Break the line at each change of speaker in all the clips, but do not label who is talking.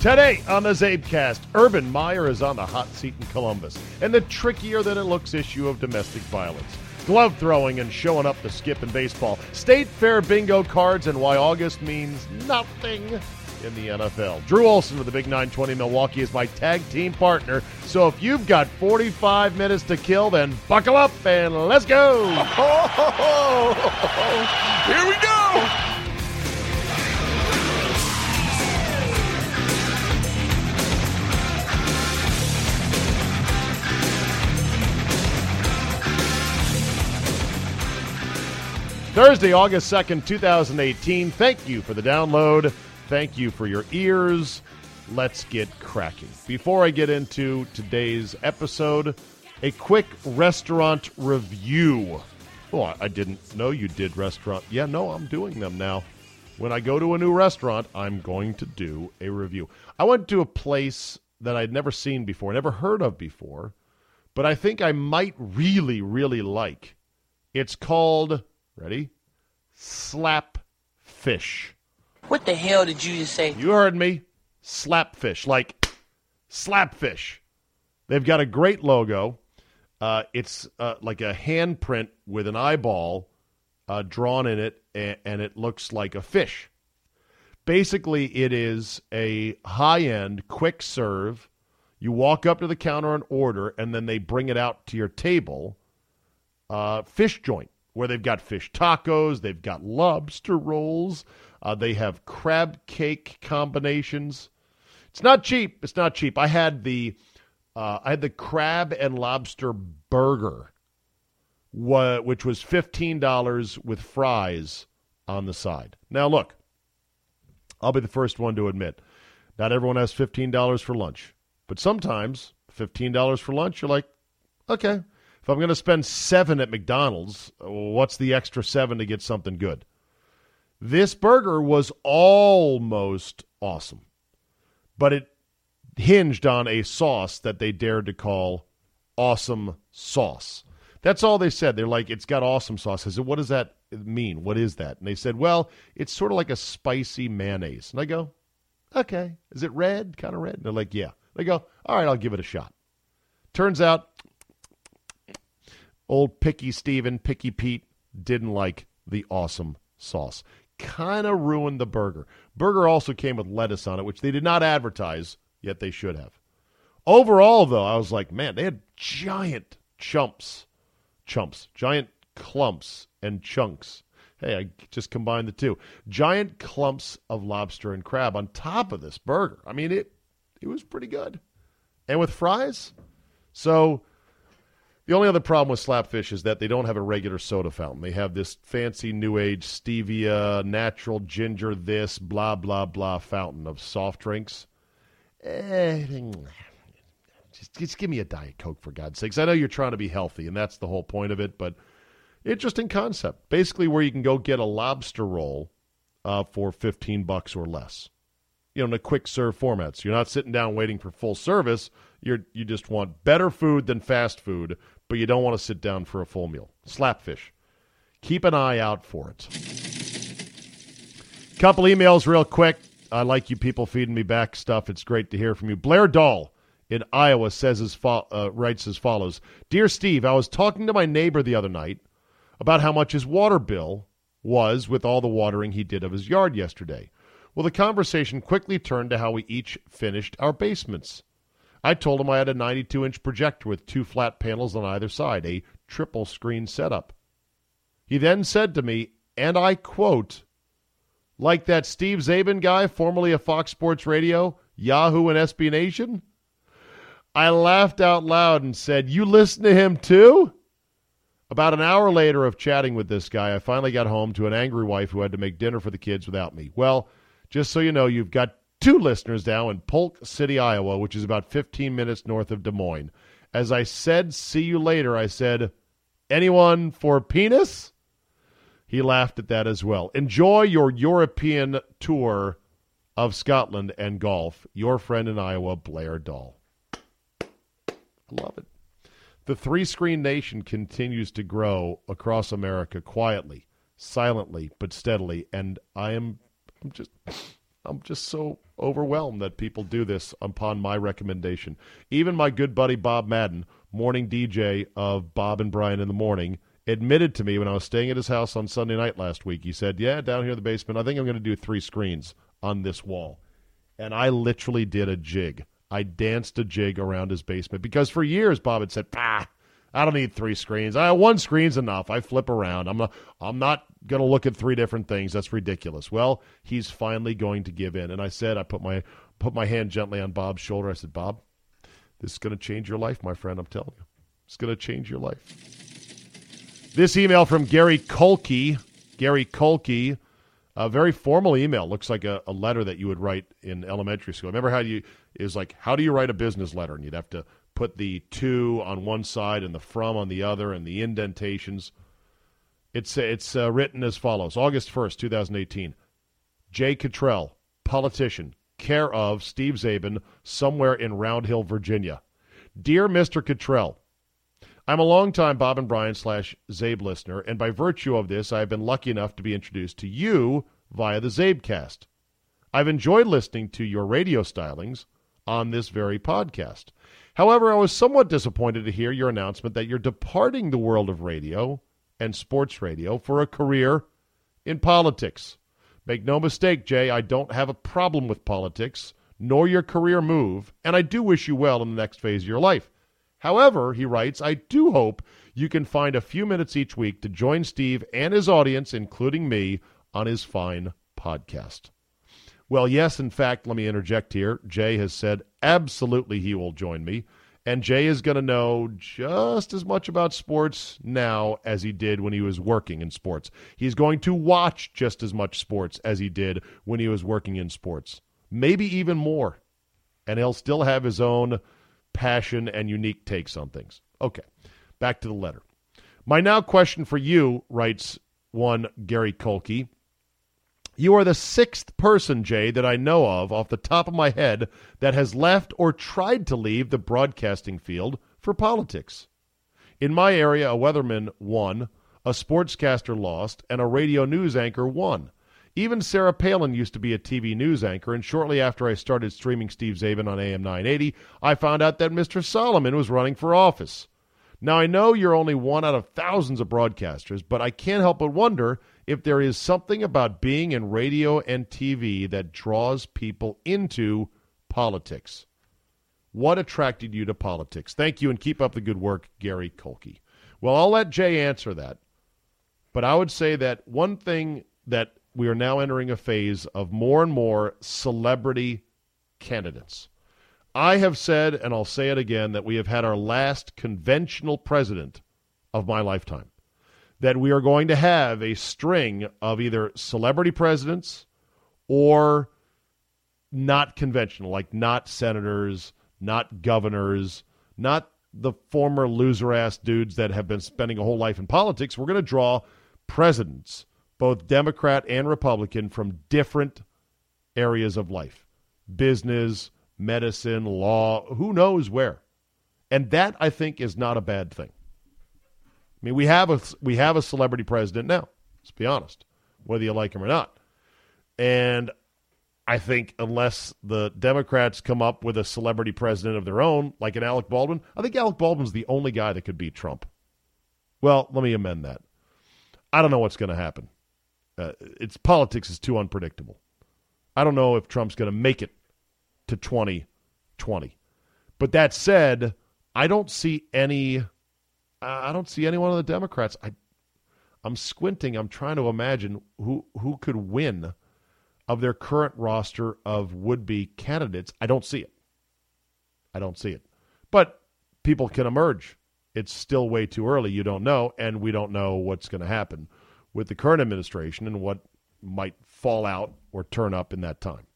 Today on the Czabecast, Urban Meyer is on the hot seat in Columbus, and the trickier than it looks issue of domestic violence. Glove throwing and showing up to skip in baseball, state fair bingo cards, and why August means nothing in the NFL. Drew Olson with the Big 920 Milwaukee is my tag team partner. So if you've got 45 minutes to kill, then buckle up and let's go.
Here we go.
Thursday, August 2nd, 2018. Thank you for the download. Thank you for your ears. Let's get cracking. Before I get into today's episode, a quick restaurant review. Oh, I didn't know you did restaurant. Yeah, no, I'm doing them now. When I go to a new restaurant, I'm going to do a review. I went to a place that I'd never seen before, never heard of before, but I think I might really, really like. It's called, ready? Slap Fish.
What the hell did you just say?
You heard me. Slapfish, like slapfish. They've got a great logo. Uh, it's uh, like a handprint with an eyeball uh, drawn in it, and, and it looks like a fish. Basically, it is a high end, quick serve. You walk up to the counter and order, and then they bring it out to your table. Uh, fish joint where they've got fish tacos, they've got lobster rolls, uh, they have crab cake combinations. It's not cheap. It's not cheap. I had the uh, I had the crab and lobster burger, wh- which was fifteen dollars with fries on the side. Now look, I'll be the first one to admit, not everyone has fifteen dollars for lunch, but sometimes fifteen dollars for lunch, you're like, okay, I'm going to spend seven at McDonald's, what's the extra seven to get something good? This burger was almost awesome, but it hinged on a sauce that they dared to call awesome sauce. That's all they said. They're like, it's got awesome sauce. I said, what does that mean? What is that? And they said, well, it's sort of like a spicy mayonnaise. And I go, okay. Is it red? Kind of red? And they're like, yeah. They go, all right, I'll give it a shot. Turns out, old Picky Steven, Picky Pete didn't like the awesome sauce kind of ruined the burger. Burger also came with lettuce on it, which they did not advertise, yet they should have. Overall, though, I was like, man, they had giant chumps, chumps, giant clumps and chunks. Hey, I just combined the two. Giant clumps of lobster and crab on top of this burger. I mean, it it was pretty good. And with fries. So the only other problem with Slapfish is that they don't have a regular soda fountain. They have this fancy new age stevia, natural ginger, this, blah, blah, blah fountain of soft drinks. Eh, just, just give me a Diet Coke, for God's sakes. I know you're trying to be healthy, and that's the whole point of it, but interesting concept. Basically, where you can go get a lobster roll uh, for 15 bucks or less. You know, in a quick serve format. So you're not sitting down waiting for full service. You're, you just want better food than fast food, but you don't want to sit down for a full meal. Slapfish. Keep an eye out for it. Couple emails real quick. I like you people feeding me back stuff. It's great to hear from you. Blair Dahl in Iowa says as fo- uh, writes as follows: Dear Steve, I was talking to my neighbor the other night about how much his water bill was with all the watering he did of his yard yesterday. Well, the conversation quickly turned to how we each finished our basements. I told him I had a 92 inch projector with two flat panels on either side, a triple screen setup. He then said to me, and I quote, like that Steve Czaban guy, formerly of Fox Sports Radio, Yahoo, and SB Nation? I laughed out loud and said, You listen to him too? About an hour later of chatting with this guy, I finally got home to an angry wife who had to make dinner for the kids without me. Well, just so you know, you've got two listeners now in Polk City, Iowa, which is about 15 minutes north of Des Moines. As I said, see you later, I said, anyone for penis? He laughed at that as well. Enjoy your European tour of Scotland and golf. Your friend in Iowa, Blair Dahl. I Love it. The three screen nation continues to grow across America quietly, silently, but steadily, and I am I'm just I'm just so overwhelmed that people do this upon my recommendation. Even my good buddy Bob Madden, morning DJ of Bob and Brian in the morning, admitted to me when I was staying at his house on Sunday night last week. He said, "Yeah, down here in the basement, I think I'm going to do three screens on this wall." And I literally did a jig. I danced a jig around his basement because for years Bob had said, "Bah, I don't need three screens. I one screen's enough. I flip around. I'm not I'm not going to look at three different things. That's ridiculous." Well, he's finally going to give in. And I said, I put my put my hand gently on Bob's shoulder. I said, "Bob, this is going to change your life, my friend. I'm telling you. It's going to change your life." This email from Gary Kolke, Gary Kolke, a very formal email. Looks like a, a letter that you would write in elementary school. Remember how you is like how do you write a business letter? And you'd have to put the to on one side and the from on the other and the indentations. It's it's uh, written as follows: August first, two thousand eighteen. Jay Cottrell, politician, care of Steve Czaban, somewhere in Round Hill, Virginia. Dear Mr. Cottrell, I'm a longtime Bob and Brian slash Czabe listener, and by virtue of this, I have been lucky enough to be introduced to you via the Czabecast. I've enjoyed listening to your radio stylings on this very podcast. However, I was somewhat disappointed to hear your announcement that you're departing the world of radio and sports radio for a career in politics. Make no mistake, Jay, I don't have a problem with politics, nor your career move, and I do wish you well in the next phase of your life. However, he writes, I do hope you can find a few minutes each week to join Steve and his audience, including me, on his fine podcast. Well, yes, in fact, let me interject here. Jay has said absolutely he will join me. And Jay is going to know just as much about sports now as he did when he was working in sports. He's going to watch just as much sports as he did when he was working in sports, maybe even more. And he'll still have his own passion and unique takes on things. Okay, back to the letter. My now question for you, writes one Gary Kolke. You are the sixth person, Jay, that I know of off the top of my head that has left or tried to leave the broadcasting field for politics. In my area, a weatherman won, a sportscaster lost, and a radio news anchor won. Even Sarah Palin used to be a TV news anchor, and shortly after I started streaming Steve Czaban on AM 980, I found out that Mr. Solomon was running for office. Now, I know you're only one out of thousands of broadcasters, but I can't help but wonder if there is something about being in radio and TV that draws people into politics. What attracted you to politics? Thank you and keep up the good work, Gary Kolke. Well, I'll let Jay answer that. But I would say that one thing that we are now entering a phase of more and more celebrity candidates. I have said, and I'll say it again, that we have had our last conventional president of my lifetime that we are going to have a string of either celebrity presidents or not conventional, like not senators, not governors, not the former loser ass dudes that have been spending a whole life in politics. We're going to draw presidents, both Democrat and Republican, from different areas of life business, medicine, law, who knows where. And that, I think, is not a bad thing. I mean, we have a we have a celebrity president now. Let's be honest, whether you like him or not. And I think unless the Democrats come up with a celebrity president of their own, like an Alec Baldwin, I think Alec Baldwin's the only guy that could beat Trump. Well, let me amend that. I don't know what's going to happen. Uh, it's politics is too unpredictable. I don't know if Trump's going to make it to 2020. But that said, I don't see any I don't see any one of the Democrats. I, I'm squinting. I'm trying to imagine who who could win of their current roster of would-be candidates. I don't see it. I don't see it. But people can emerge. it's still way too early. You don't know, and we don't know what's going to happen with the current administration and what might fall out or turn up in that time.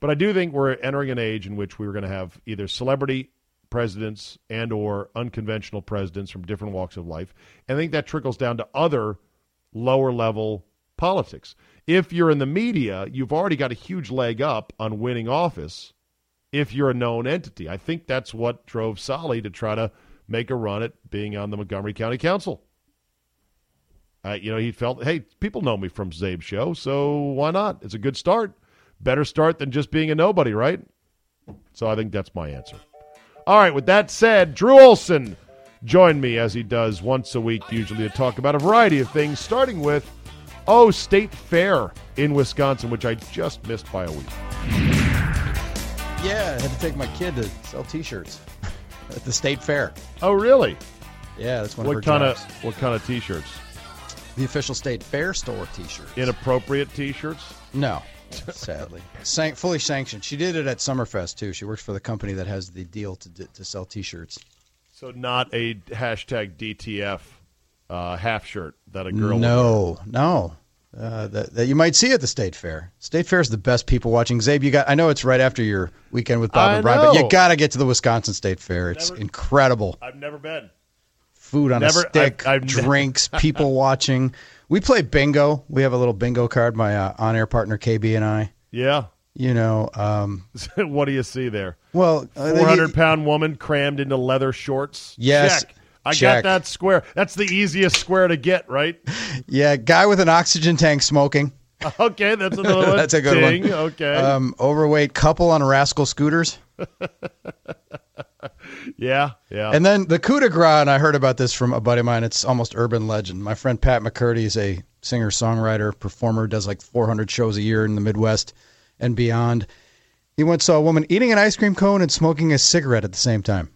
But I do think we're entering an age in which we're going to have either celebrity presidents and or unconventional presidents from different walks of life. And I think that trickles down to other lower level politics. If you're in the media, you've already got a huge leg up on winning office if you're a known entity. I think that's what drove Solly to try to make a run at being on the Montgomery County Council. Uh, you know, he felt, hey, people know me from Czabe Show, so why not? It's a good start. Better start than just being a nobody, right? So I think that's my answer. All right, with that said, Drew Olson joined me as he does once a week, usually to talk about a variety of things, starting with, oh, State Fair in Wisconsin, which I just missed by a week.
Yeah, I had to take my kid to sell T-shirts at the state fair.
Oh, really?
Yeah, that's one
what
of
kind
jobs.
of what kind of t-shirts?
the official state fair store T-shirts.
Inappropriate t-shirts?
no, sadly, San- fully sanctioned. She did it at Summerfest too. She works for the company that has the deal to d- to sell T-shirts.
So not a hashtag DTF uh, half shirt that a girl. would wear.
No, no. Uh, that, that you might see at the state fair. State fair is the best people watching. Czabe, you got. I know it's right after your weekend with Bob
I
and Brian, but you got to get to the Wisconsin State Fair. It's
Never-
incredible.
I've never been.
food on
Never-
a stick,
I've- I've ne-
drinks, people watching. We play bingo. We have a little bingo card. My uh, on-air partner KB and I.
Yeah.
You know, um,
what do you see there?
well, uh,
Four hundred pound woman crammed into leather shorts.
Yes,
Check. I
check.
got that square. That's the easiest square to get, right?
Yeah, guy with an oxygen tank smoking.
Okay, that's another one.
That's a good
Ding.
one.
Okay.
Um, overweight couple on rascal scooters.
yeah, yeah.
And then the coup de grace, and I heard about this from a buddy of mine. It's almost urban legend. My friend Pat McCurdy is a singer, songwriter, performer, does like 400 shows a year in the Midwest and beyond. He once saw a woman eating an ice cream cone and smoking a cigarette at the same time.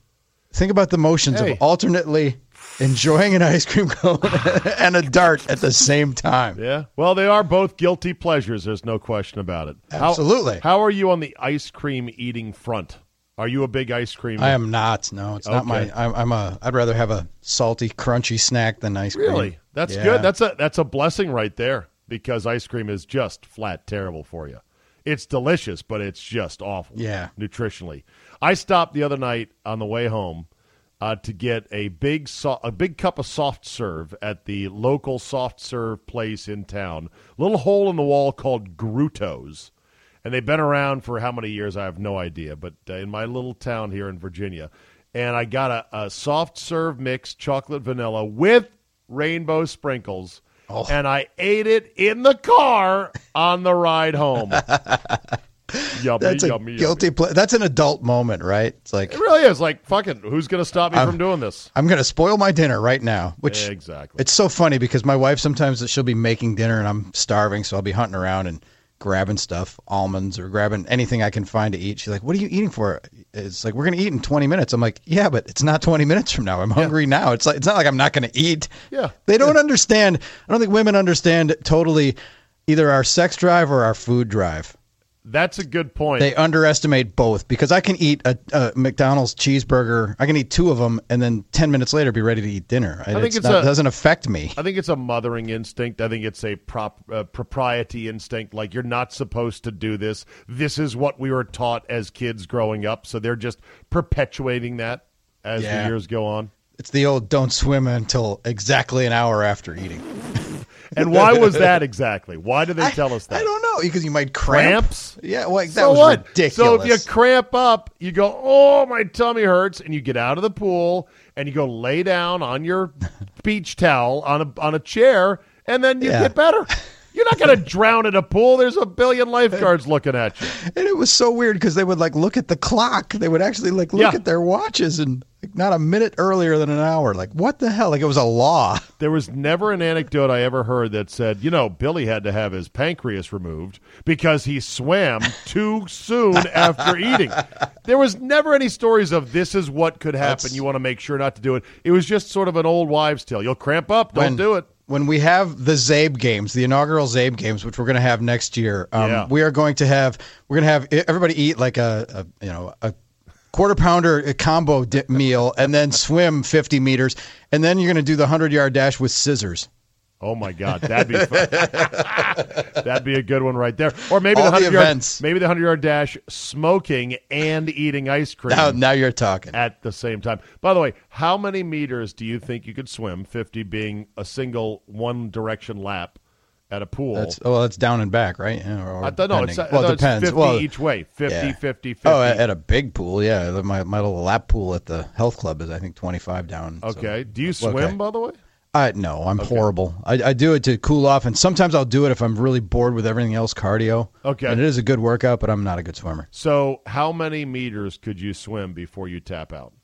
Think about the motions
Hey.
of alternately enjoying an ice cream cone and a dart at the same time.
yeah. Well, they are both guilty pleasures. There's no question about it. How-
Absolutely.
How, are you on the ice cream eating front? Are you a big ice cream?
I am not. No, it's not my. I'm, I'm a. I'd rather have a salty, crunchy snack than ice cream.
Really? That's
Yeah.
good. That's a that's a blessing right there because ice cream is just flat terrible for you. It's delicious, but it's just awful.
Yeah.
nutritionally. I stopped the other night on the way home uh, to get a big so- a big cup of soft serve at the local soft serve place in town. Little hole in the wall called Grutos. And they've been around for how many years? I have no idea. But uh, in my little town here in Virginia, and I got a, a soft serve mix, chocolate vanilla with rainbow sprinkles,
Oh.
and I ate it in the car on the ride home. yummy,
That's a
yummy,
guilty.
yummy.
That's an adult moment, right? It's like
It really is like fucking. Who's going to stop me from doing this?
I'm going to spoil my dinner right now. Which
Exactly.
it's so funny because my wife sometimes she'll be making dinner and I'm starving, so I'll be hunting around and grabbing stuff, almonds or grabbing anything I can find to eat. She's like, "What are you eating for?" It's like we're going to eat in 20 minutes. I'm like, "Yeah, but it's not 20 minutes from now. I'm hungry now. It's like it's not like I'm not going to eat."
Yeah.
They don't understand. I don't think women understand totally either our sex drive or our food drive.
That's a good point.
They underestimate both because I can eat a, a McDonald's cheeseburger. I can eat two of them and then 10 minutes later be ready to eat dinner. I
think
it's
it's
not,
a-
it doesn't affect me.
I think it's a mothering instinct. I think it's a prop, uh, propriety instinct. Like you're not supposed to do this. This is what we were taught as kids growing up. So they're just perpetuating that as
Yeah.
the years go on.
It's the old don't swim until exactly an hour after eating.
And why was that exactly? Why do they tell us that?
I don't know because you might cramp.
Cramps?
Yeah, well, that
so
was
what?
ridiculous.
So if you cramp up, you go, "Oh, my tummy hurts," and you get out of the pool and you go lay down on your beach towel on a on a chair, and then you
Yeah.
get better. You're not going to drown in a pool. There's a billion lifeguards looking at you.
and it was so weird because they would like look at the clock. They would actually like look
Yeah.
at their watches and like, not a minute earlier than an hour. Like what the hell? Like it was a law.
There was never an anecdote I ever heard that said, you know, Billy had to have his pancreas removed because he swam too soon after eating. There was never any stories of this is what could happen.
That's-
You want to make sure not to do it. It was just sort of an old wives' tale. You'll cramp up, don't
When-
do it.
when we have the Czabe games, the inaugural Czabe games, which we're going to have next year, um,
Yeah.
we are going to have we're going to have everybody eat like a, a you know a quarter pounder combo di- meal, and then swim 50 meters, and then you're going to do the 100 yard dash with scissors.
Oh my God, that'd be that'd be a good one right there. Or maybe
All
the
the
hundred yard,
events.
maybe the hundred yard dash, smoking and eating ice cream
Now, now you're talking.
at the same time. By the way, how many meters do you think you could swim? Fifty being a single one direction lap at a pool.
That's oh, well, that's down and back, right? Yeah, or
I thought no, it's,
well, it
it's
depends.
50
well,
each way. 50,
yeah.
50, 50.
Oh, at a big pool, yeah. My my little lap pool at the health club is I think 25 down. so-
okay. Do you swim,
Okay.
by the way?
I no, I'm horrible. I, I do it to cool off, and sometimes I'll do it if I'm really bored with everything else cardio.
Okay.
and it is a good workout, but I'm not a good swimmer.
So, how many meters could you swim before you tap out?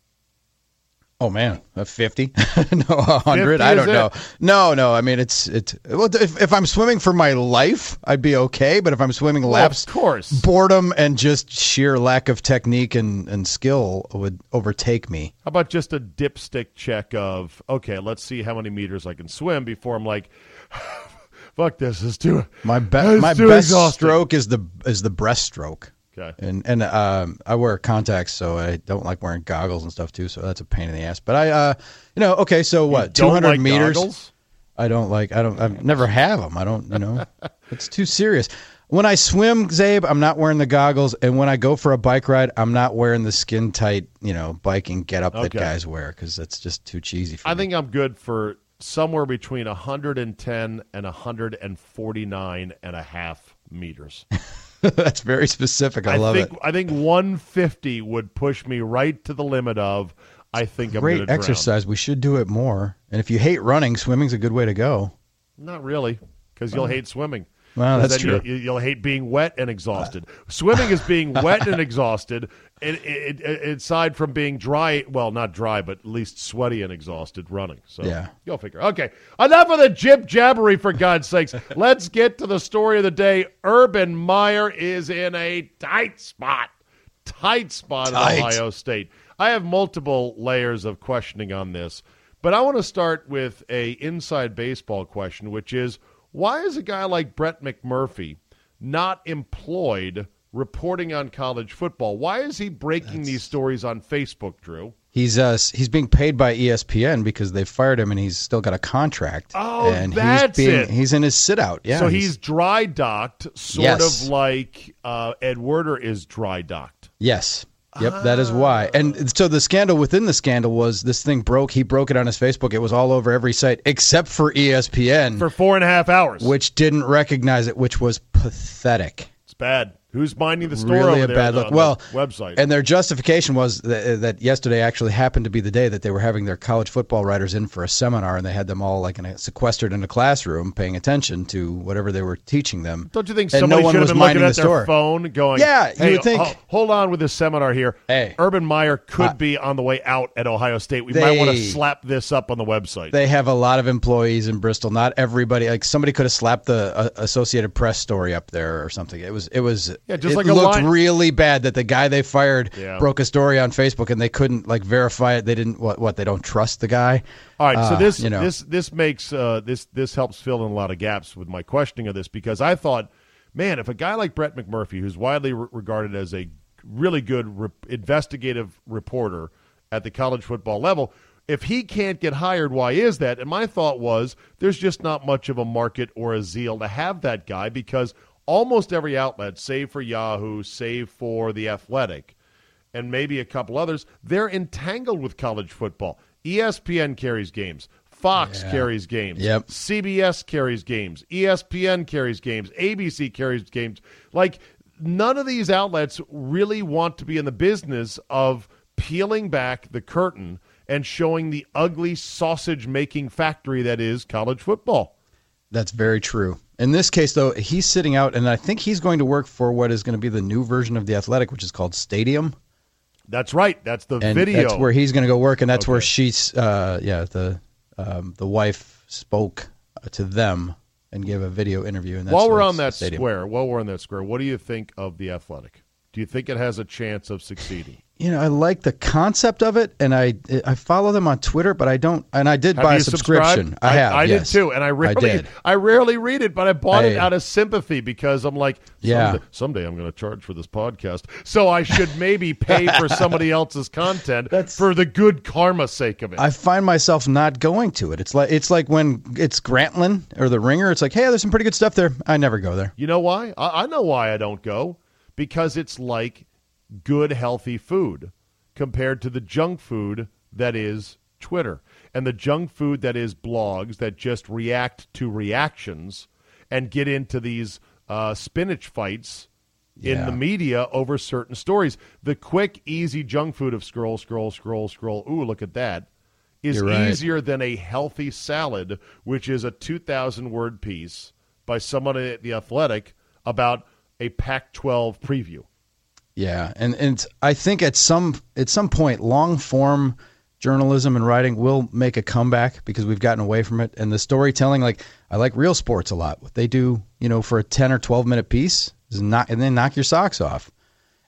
Oh man, a 50? no, a 100? I don't know.
it?
No, no. I mean, it's it's. Well, if if I'm swimming for my life, I'd be okay. But if I'm swimming laps,
of course.
boredom and just sheer lack of technique and and skill would overtake me.
How about just a dipstick check of okay, let's see how many meters I can swim before I'm like, fuck this, is too
My be- my
too
best
exhausting.
stroke is the is the breaststroke.
Okay.
And and um, I wear contacts, so I don't like wearing goggles and stuff too. So that's a pain in the ass. But I, uh, you know, okay, so what? Two hundred
like
meters.
goggles?
I don't like. I don't. I never have them. I don't. You know, it's too serious. When I swim, Czabe, I'm not wearing the goggles, and when I go for a bike ride, I'm not wearing the skin tight, you know, biking get up that guys wear because that's just too cheesy for
I
me.
think I'm good for somewhere between 110 and 149 and a half meters.
that's very specific. I, love
think
it.
I think 150 would push me right to the limit of I think I'm
Great
gonna drown.
exercise. We should do it more. And if you hate running, swimming's a good way to go.
Not really, because you'll uh-huh. hate swimming.
Well, that's
then
true.
You, you'll hate being wet and exhausted. Swimming is being wet and exhausted. It, it, it, aside from being dry, well, not dry, but at least sweaty and exhausted running. So
Yeah.
go figure. Okay, enough of the jib jabbery for God's sakes. Let's get to the story of the day. Urban Meyer is in a tight spot, tight spot
Tight.
in Ohio State. I have multiple layers of questioning on this, but I want to start with a inside baseball question, which is why is a guy like Brett McMurphy not employed reporting on college football? Why is he breaking these stories on Facebook, Drew?
He's uh he's being paid by ESPN because they fired him and he's still got a contract.
Oh,
and
that's
he's being,
it.
He's in his sit out. Yeah.
so he's, dry docked, sort
Yes.
of like uh, Ed Werder is dry docked.
Yes. Yep, that is why. And oh. so the scandal within the scandal was this thing broke. He broke it on his Facebook. It was all over every site except for ESPN,
For four and a half hours.
which didn't recognize it, which was pathetic.
it's bad. Who's minding the store
really a bad look.
the
Well,
website?
And their justification was that, that yesterday actually happened to be the day that they were having their college football writers in for a seminar, and they had them all like in a, sequestered in a classroom, paying attention to whatever they were teaching them.
Don't you think
and
somebody
no one
should have
was
been
minding
looking
the
at their
store?
phone going,
Yeah, you
hey,
would think-
ho- hold on with this seminar here.
Hey.
Urban Meyer could
Uh,
be on the way out at Ohio State. We might want to slap this up on the website.
They have a lot of employees in Bristol. Not everybody. Like somebody could have slapped the uh, Associated Press story up there or something. It was. It was.
Yeah, just
it
like a
looked
line-
really bad that the guy they fired
Yeah.
broke a story on Facebook and they couldn't like verify it. They didn't. What? What? They don't trust the guy.
All right, so
Uh,
this
you know.
this this makes uh, this this helps fill in a lot of gaps with my questioning of this because I thought, man, if a guy like Brett McMurphy, who's widely re- regarded as a really good re- investigative reporter at the college football level, if he can't get hired, why is that? And my thought was, there's just not much of a market or a zeal to have that guy because almost every outlet, save for Yahoo, save for the Athletic, and maybe a couple others, they're entangled with college football. ESPN carries games. Fox carries games.
Yep.
CBS carries games. ESPN carries games. ABC carries games. Like none of these outlets really want to be in the business of peeling back the curtain and showing the ugly sausage making factory that is college football.
That's very true. In this case, though, he's sitting out, and I think he's going to work for what is going to be the new version of the Athletic, which is called Stadium.
That's right. That's the
and
video.
that's where he's going to go work, and that's where she's, uh, yeah, the um, the wife spoke to them and gave a video interview. And that's
while we're on that
Stadium.
square, while we're on that square, what do you think of the athletic? Do you think it has a chance of succeeding?
You know, I like the concept of it, and I I follow them on Twitter, but I don't. And I did
Have
buy a subscription.
subscribed?
I have.
I,
yes.
did too, and I rarely,
did.
I, rarely read it, but I bought it out of sympathy because I'm like,
Yeah.
someday, someday I'm going to charge for this podcast, so I should maybe pay for somebody else's content
That's-
for the good karma sake of it.
I find myself not going to it. It's like it's like when it's Grantland or the Ringer. It's like, hey, there's some pretty good stuff there. I never go there.
You know why? I, I know why I don't go. Because it's like good, healthy food compared to the junk food that is Twitter. And the junk food that is blogs that just react to reactions and get into these uh, spinach fights in
Yeah.
the media over certain stories. The quick, easy junk food of scroll, scroll, scroll, scroll. Ooh, look at that. Is
right.
easier than a healthy salad, which is a 2,000 word piece by someone at The Athletic about a Pac 12 preview.
Yeah, and and I think at some at some point, long form journalism and writing will make a comeback because we've gotten away from it. And the storytelling, like I like real sports a lot. What they do, you know, for a ten or twelve minute piece is knock and then knock your socks off.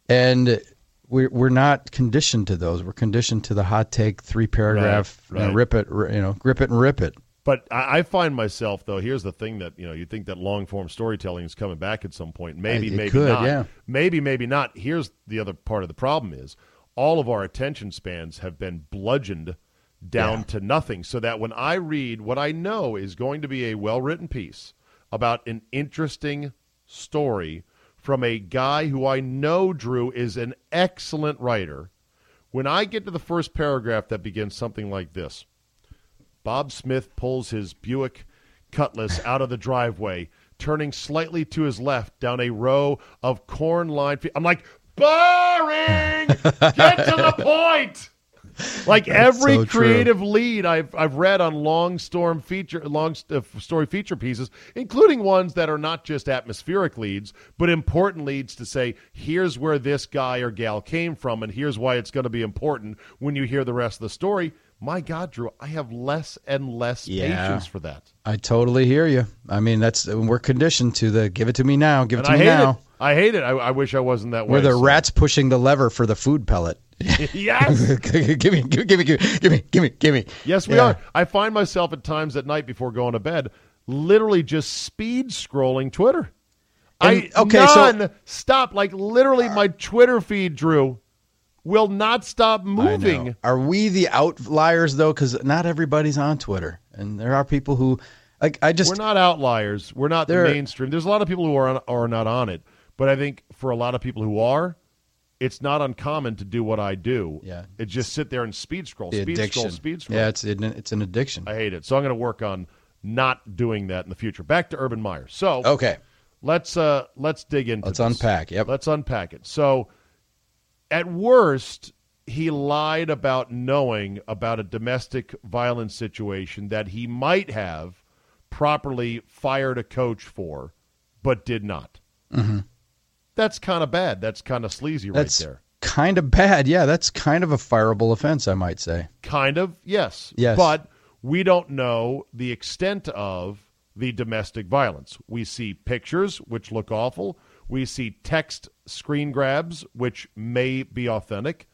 And we're we're not conditioned to those. We're conditioned to the hot take, three paragraph,
Right, right.
rip it, you know, grip it and rip it.
But I, I find myself though. Here's the thing that you know. You think that long form storytelling is coming back at some point. Maybe,
It
maybe
could,
not.
yeah.
Maybe, maybe not. Here's the other part of the problem: is all of our attention spans have been bludgeoned down
Yeah.
to nothing. So that when I read what I know is going to be a well written piece about an interesting story from a guy who I know Drew is an excellent writer. When I get to the first paragraph that begins something like this. Bob Smith pulls his Buick Cutlass out of the driveway, turning slightly to his left down a row of corn lined. Fe- I'm like, boring! Get to the point! Like every
so true.
creative lead I've I've read on long storm feature long uh, story feature pieces, including ones that are not just atmospheric leads, but important leads to say here's where this guy or gal came from, and here's why it's going to be important when you hear the rest of the story. My God, Drew, I have less and less
Yeah.
patience for that,
I totally hear you. I mean, that's we're conditioned to the give it to me now, give
and
it to
I
me now.
it. I hate it. I, I wish I wasn't that way.
We're the
so-
rats pushing the lever for the food pellet.
yes.
give me, give me, give me, give me, give me, give me.
Yes, we
Yeah.
are. I find myself at times at night before going to bed, literally just speed scrolling Twitter.
And-
I
okay, so-
stop. Like literally, my Twitter feed, Drew, will not stop moving.
Are we the outliers though? Because not everybody's on Twitter, and there are people who, like, I just
We're not outliers. We're not the mainstream. There's a lot of people who are on, are not on it, but I think for a lot of people who are, it's not uncommon to do what I do.
Yeah.
it just sit there and speed scroll,
the
speed
addiction.
scroll, speed scroll.
Yeah, it's an, it's an addiction.
I hate it. So I'm going to work on not doing that in the future. Back to Urban Meyer. So
okay,
let's uh let's dig into
Let's
this.
unpack, yep.
let's unpack it so at worst he lied about knowing about a domestic violence situation that he might have properly fired a coach for but did not mm-hmm. that's kind of bad that's kind of sleazy
that's
right there
kind of bad. Yeah, that's kind of a fireable offense, I might say.
Kind of, yes.
Yes.
But we don't know the extent of the domestic violence. We see pictures, which look awful. We see text screen grabs, which may be authentic.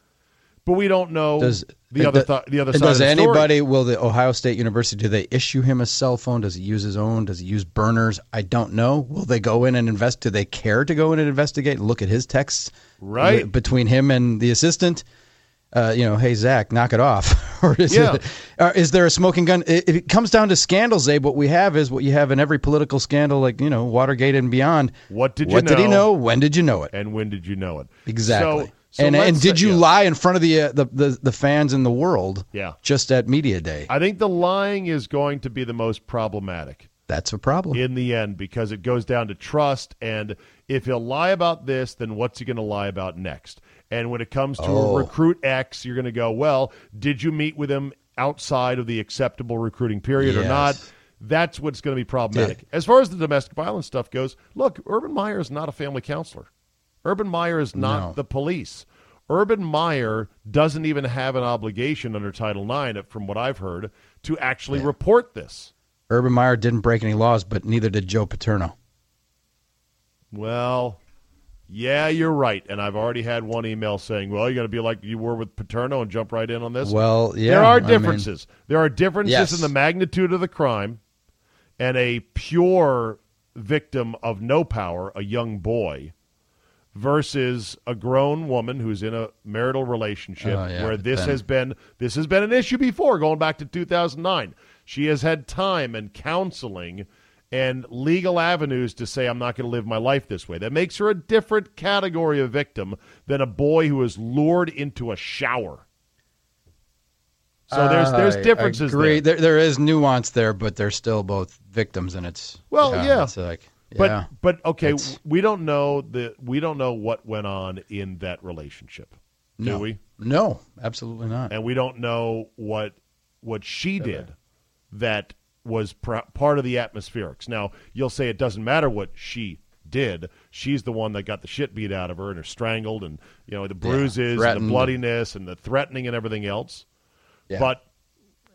But we don't know
Does
the other th- the other side
does
of the story.
anybody? Will the Ohio State University do they issue him a cell phone? Does he use his own? Does he use burners? I don't know. Will they go in and invest? Do they care to go in and investigate? Look at his texts,
Right.
between him and the assistant. Uh, you know, hey Zach, knock it off. or is,
Yeah.
it, or is there a smoking gun? If it comes down to scandals, Abe, what we have is what you have in every political scandal, like you know Watergate and beyond.
What did you
What did he
know?
know? When did you know it?
and when did you know it?
Exactly.
So, so
and and did you
yeah.
lie in front of the, uh, the the the fans in the world?
Yeah.
Just at media day.
I think the lying is going to be the most problematic.
That's a problem.
in the end because it goes down to trust. And if he'll lie about this, then what's he going to lie about next? And when it comes to
Oh.
a recruit X, you're going to go, well, did you meet with him outside of the acceptable recruiting period or not? That's what's going to be problematic. As far as the domestic violence stuff goes, look, Urban Meyer is not a family counselor. Urban Meyer is not
No.
the police. Urban Meyer doesn't even have an obligation under Title IX, from what I've heard, to actually report this.
Urban Meyer didn't break any laws, but neither did Joe Paterno.
Well, Yeah, you're right. And I've already had one email saying, well, you're going to be like you were with Paterno and jump right in on this.
Well, yeah.
there are
I mean,
differences. there are differences
Yes.
in the magnitude of the crime and a pure victim of no power, a young boy, versus a grown woman who's in a marital relationship
Oh, yeah,
where this
then-
has been this has been an issue before going back to 2009 she has had time and counseling and legal avenues to say i'm not going to live my life this way that makes her a different category of victim than a boy who is lured into a shower so there's there's
I
differences
agree.
there.
There, there is nuance there, but they're still both victims, and it's
Well, yeah.
It's like,
But
yeah.
but okay,
It's-
we don't know the we don't know what went on in that relationship, do
no,
we?
no, absolutely not.
And we don't know what what she did that was pr- part of the atmospherics. Now you'll say it doesn't matter what she did. She's the one that got the shit beat out of her and are strangled, and you know the bruises, and the bloodiness, and the threatening and everything else.
Yeah.
But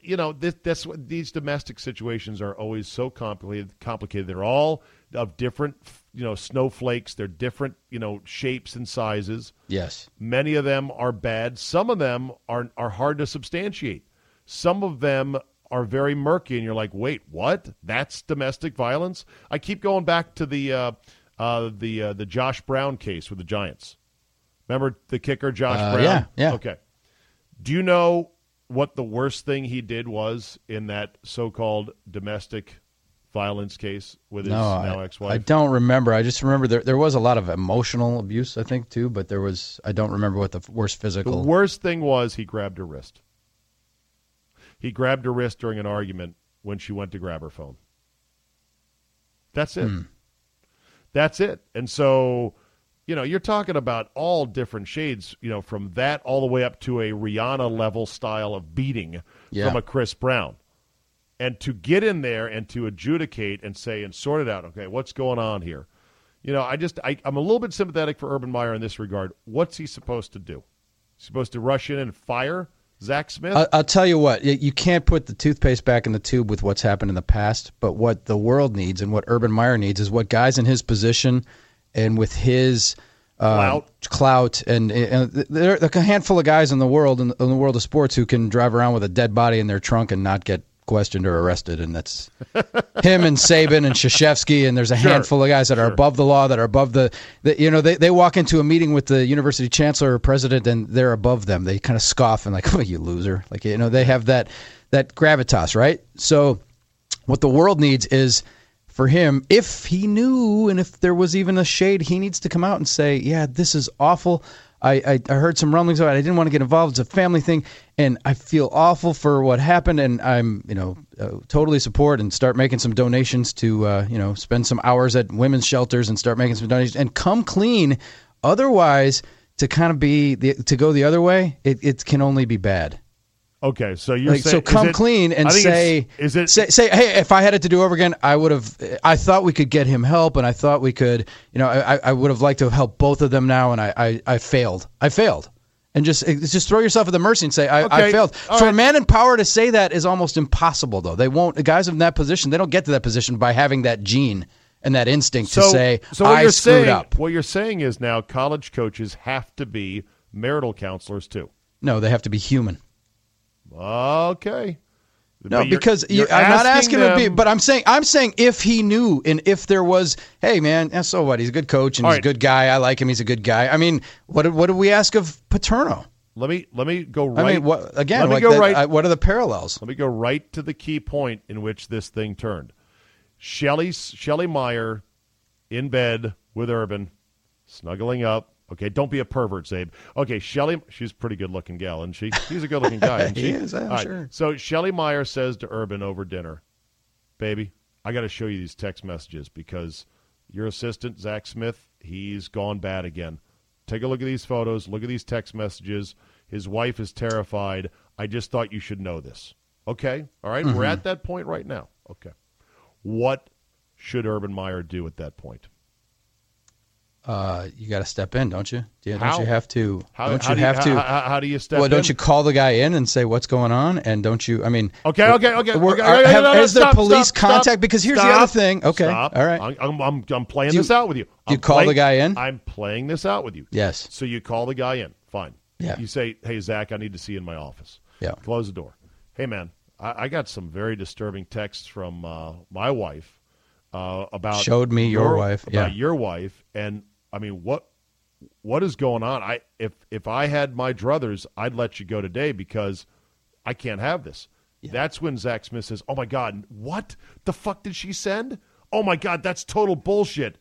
you know, this, that's what these domestic situations are always so complicated. Complicated. They're all of different, you know, snowflakes. They're different, you know, shapes and sizes.
yes,
Many of them are bad. Some of them are are hard to substantiate. Some of them are very murky, and you're like, wait, what? That's domestic violence. I keep going back to the uh, uh, the uh, the Josh Brown case with the Giants. Remember the kicker, Josh
Uh,
Brown?
yeah, yeah.
Okay. Do you know what the worst thing he did was in that so-called domestic violence case with his
no,
now ex-wife?
I don't remember. I just remember there there was a lot of emotional abuse, I think, too. But there was I don't remember what the worst physical.
The
physical.
worst thing was he grabbed her wrist. He grabbed her wrist during an argument when she went to grab her phone. That's it. Hmm. That's it. And so, you know, you're talking about all different shades, you know, from that all the way up to a Rihanna level style of beating
Yeah.
from a Chris Brown. And to get in there and to adjudicate and say and sort it out, okay, what's going on here? You know, I just I, I'm a little bit sympathetic for Urban Meyer in this regard. What's he supposed to do? He's Supposed to rush in and fire Zach Smith?
I, I'll tell you what, you can't put the toothpaste back in the tube with what's happened in the past. But what the world needs and what Urban Meyer needs is what guys in his position and with his uh,
Clout.
clout and, and there are a handful of guys in the world in, in the world of sports who can drive around with a dead body in their trunk and not get questioned or arrested, and that's him and Saban and Krzyzewski, and there's a
Sure.
handful of guys that are above the law, that are above the, the you know, they, they walk into a meeting with the university chancellor or president, and they're above them. They kind of scoff and like, oh, you loser, like you know, they have that that gravitas, right? So, what the world needs is for him, if he knew and if there was even a shade, he needs to come out and say, yeah, this is awful. I, I, I heard some rumblings about it. I didn't want to get involved. It's a family thing, and I feel awful for what happened. And I'm, you know, uh, totally support and start making some donations to, uh, you know, spend some hours at women's shelters and start making some donations and come clean. Otherwise, to kind of be the, to go the other way, it, it can only be bad.
Okay, so you're
Like,
saying
so come
it-
clean and say,
is it
say, say, hey, if I had it to do over again, I would have. I thought we could get him help, and I thought we could, you know, I, I would have liked to have helped both of them now, and I, I, I failed. I failed, and just eh, just throw yourself at the mercy and say, I,
Okay,
I failed. For
right.
a man in power to say that is almost impossible, though. They won't. The guys in that position, they don't get to that position by having that gene and that instinct to say,
so what
I
you're
screwed
saying,
up.
What you're saying is now college coaches have to be marital counselors too.
No, they have to be human.
Okay.
No,
you're-
because you,
you're
I'm not asking him to be, but I'm saying I'm saying if he knew and if there was, hey man, yeah, so what? He's a good coach and he's
right.
a good guy. I like him. He's a good guy. I mean, what what do we ask of Paterno?
let me let me go right.
I mean, what again?
Let me
like
go
that-
right.
I- what are the parallels?
Let me go right to the key point in which this thing turned. Shelly Shelly Meyer in bed with Urban, snuggling up. Okay, don't be a pervert, Czabe. Okay, Shelly, she's a pretty good looking gal, isn't she? She's a good looking guy, isn't she?
He is, I'm
right,
sure.
So Shelly Meyer says to Urban over dinner, Baby, I got to show you these text messages because your assistant, Zach Smith, he's gone bad again. Take a look at these photos. Look at these text messages. His wife is terrified. I just thought you should know this. Okay? All right?
Mm-hmm.
We're at that point right now. Okay. What should Urban Meyer do at that point?
Uh, you got to step in, don't you? Do you
How?
Don't you have to?
How,
don't
how
you
do
have to?
How, how- do you step
well, don't you call the guy in and say what's going on? And don't you? I mean,
Okay, okay, okay.
we're-
okay,
have-
no, no,
is there
stop,
police
stop, stop,
contact? Because here's the other thing. Okay,
stop.
all right.
I'm, I'm, I'm, playing
you-
this out with you.
you
I'm
call the
playing-
guy in?
I'm playing this out with you.
Yes.
So you call the guy in. Fine.
Yeah.
You say, hey, Zach, I need to see you in my office.
Yeah.
Close the door. Hey, man, I, I got some very disturbing texts from uh, my wife uh, about
Showed me your wife,
about
yeah.
your wife, and I mean, what what is going on? I if if I had my druthers, I'd let you go today because I can't have this. That's when Zach Smith says, "Oh my God, what the fuck did she send? Oh my God, that's total bullshit.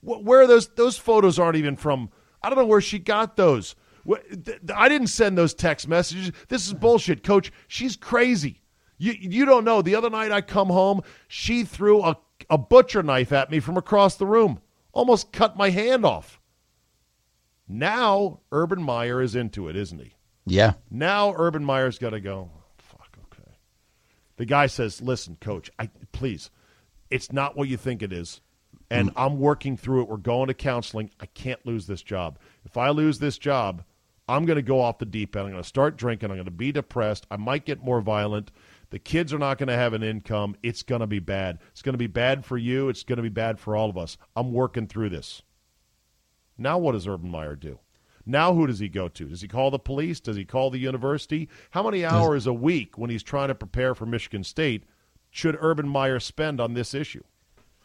Wh- Where are those? Those photos aren't even from. I don't know where she got those. Wh- th- th- I didn't send those text messages. This is bullshit, Coach. She's crazy. You you don't know. The other night I come home, she threw a a butcher knife at me from across the room, almost cut my hand off. Now Urban Meyer is into it, isn't he?
Yeah.
Now Urban Meyer's got to go. Oh, fuck. Okay. The guy says, "Listen, coach, I please, it's not what you think it is, and mm. I'm working through it. We're going to counseling. I can't lose this job. If I lose this job, I'm going to go off the deep end. I'm going to start drinking. I'm going to be depressed. I might get more violent. The kids are not going to have an income. It's going to be bad. It's going to be bad for you. It's going to be bad for all of us. I'm working through this." Now what does Urban Meyer do? Now who does he go to? Does he call the police? Does he call the university? How many hours a week when he's trying to prepare for Michigan State should Urban Meyer spend on this issue?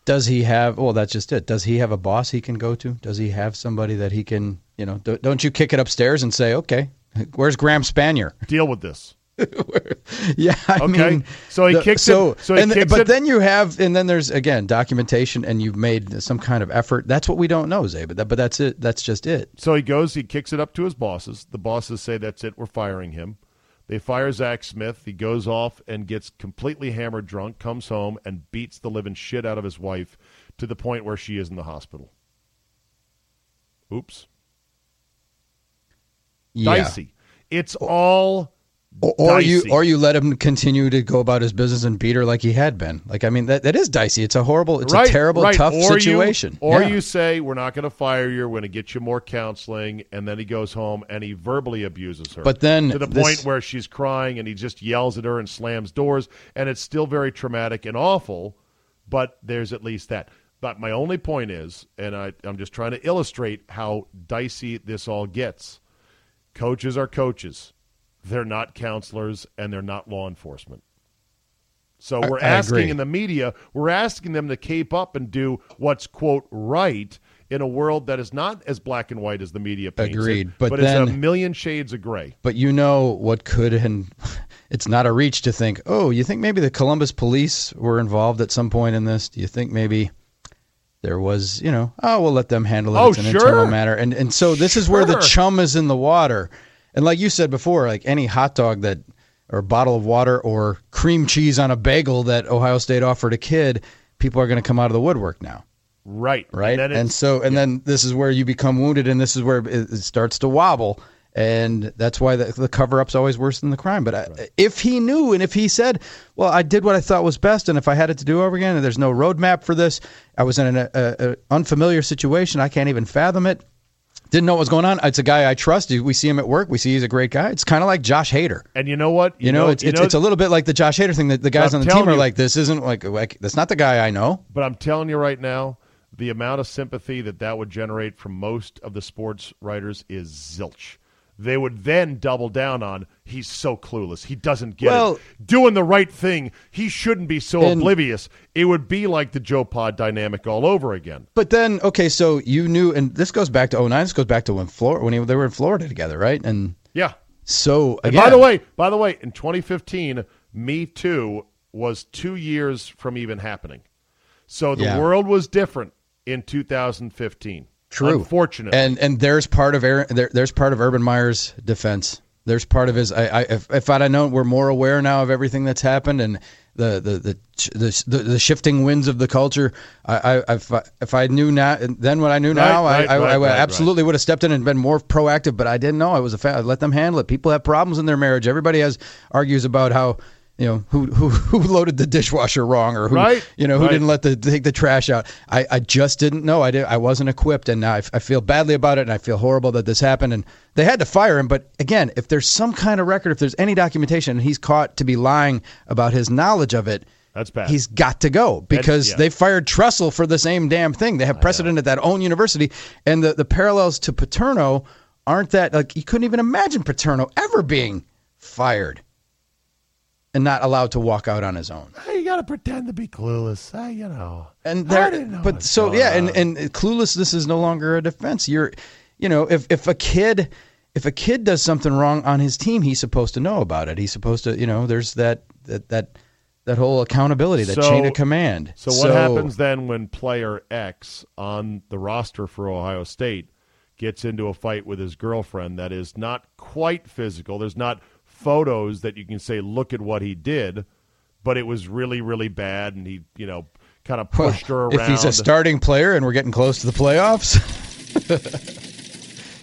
Does he have? Well, that's just it. Does he have a boss he can go to? Does he have somebody that he can? You know, do, don't you kick it upstairs and say, "Okay, where's Graham Spanier?"
Deal with this.
Yeah, I
Okay.
mean,
So he
the-
kicks
so,
it- so he
and,
kicks
but
it-
then you have, and then there's again documentation, and you've made some kind of effort. That's what we don't know, Zay. But that, but that's it. That's just it.
So he goes, he kicks it up to his bosses. The bosses say, That's it, we're firing him. They fire Zach Smith. He goes off and gets completely hammered drunk, comes home, and beats the living shit out of his wife to the point where she is in the hospital. Oops.
Yeah.
Dicey. It's all
Or, or you or you let him continue to go about his business and beat her like he had been. Like I mean, that, that is dicey. It's a horrible, it's
right,
a terrible,
right.
tough
or
situation.
You, or
Yeah.
you say, We're not going to fire you. We're going to get you more counseling. And then he goes home and he verbally abuses her.
But then
to the
this-
point where she's crying and he just yells at her and slams doors. And it's still very traumatic and awful, but there's at least that. But my only point is, and I, I'm just trying to illustrate how dicey this all gets. Coaches are coaches. They're not counselors and they're not law enforcement. So we're
I
asking
agree.
in the media, we're asking them to cape up and do what's quote right in a world that is not as black and white as the media paints
Agreed,
it,
but
it's a million shades of gray.
But you know what could and it's not a reach to think, oh, you think maybe the Columbus police were involved at some point in this? Do you think maybe there was, you know, oh, we'll let them handle it.
Oh,
it's an
sure.
internal matter. And and so this is where the chum is in the water. And like you said before, like any hot dog that or bottle of water or cream cheese on a bagel that Ohio State offered a kid, people are going to come out of the woodwork now
Right.
right?
And,
And, so, and then this is where you become wounded, and this is where it, it starts to wobble, and that's why the, the cover up's always worse than the crime. But I, if he knew, and if he said, "Well, I did what I thought was best, and if I had it to do over again, and there's no roadmap for this, I was in an a, a unfamiliar situation, I can't even fathom it." Didn't know what was going on. It's a guy I trust. We see him at work. We see he's a great guy. It's kind of like Josh Hader.
and you know what?
You, know, it's it's, it's a little bit like the Josh Hader thing. That the guys
I'm
on the team are
you-
like, "This isn't like, like that's not the guy I know."
But I'm telling you right now, the amount of sympathy that that would generate from most of the sports writers is zilch. They would then double down on he's so clueless. He doesn't get
Well-
it. Doing the right thing. He shouldn't be so
And-
oblivious. It would be like the JoePa dynamic all over again.
But then, okay, so you knew, and this goes back to 09. This goes back to when Florida, when he, they were in Florida together, right? And
Yeah.
so,
And by the way, by the way, in 2015, Me Too was two years from even happening. So the
Yeah.
world was different in 2015.
True,
Unfortunately.
and and there's part of Aaron, there, there's part of Urban Meyer's defense. There's part of his. I, I if, if I'd have known, we're more aware now of everything that's happened and the the the the, the, the shifting winds of the culture. I, I if I, if I knew now, then what I knew now,
right,
I, I,
right,
I
right,
absolutely would have stepped in and been more proactive. But I didn't know. I was a fa- let them handle it. People have problems in their marriage. Everybody has argues about how you know who who who loaded the dishwasher wrong or who
Right,
you know who
right.
didn't let the take the trash out. I, I just didn't know. I did. I wasn't equipped, and now I, I feel badly about it, and I feel horrible that this happened. And they had to fire him. But again, if there's some kind of record, if there's any documentation, and he's caught to be lying about his knowledge of it.
That's bad.
He's got to go because
yeah.
they fired Tressel for the same damn thing. They have precedent at that own university, and the, the parallels to Paterno aren't that like you couldn't even imagine Paterno ever being fired and not allowed to walk out on his own.
You got to pretend to be clueless. Hey, you know.
And
I
there,
didn't know
but
what's
so
going
yeah, and
on.
and cluelessness is no longer a defense. You're, you know, if if a kid if a kid does something wrong on his team, he's supposed to know about it. He's supposed to, you know, there's that that that that whole accountability, that
So-
chain of command.
So what happens then when player X on the roster for Ohio State gets into a fight with his girlfriend that is not quite physical? There's not photos that you can say, "Look at what he did," but it was really, really bad, and he, you know, kind of
Well,
pushed her around.
If he's a starting player and we're getting close to the playoffs,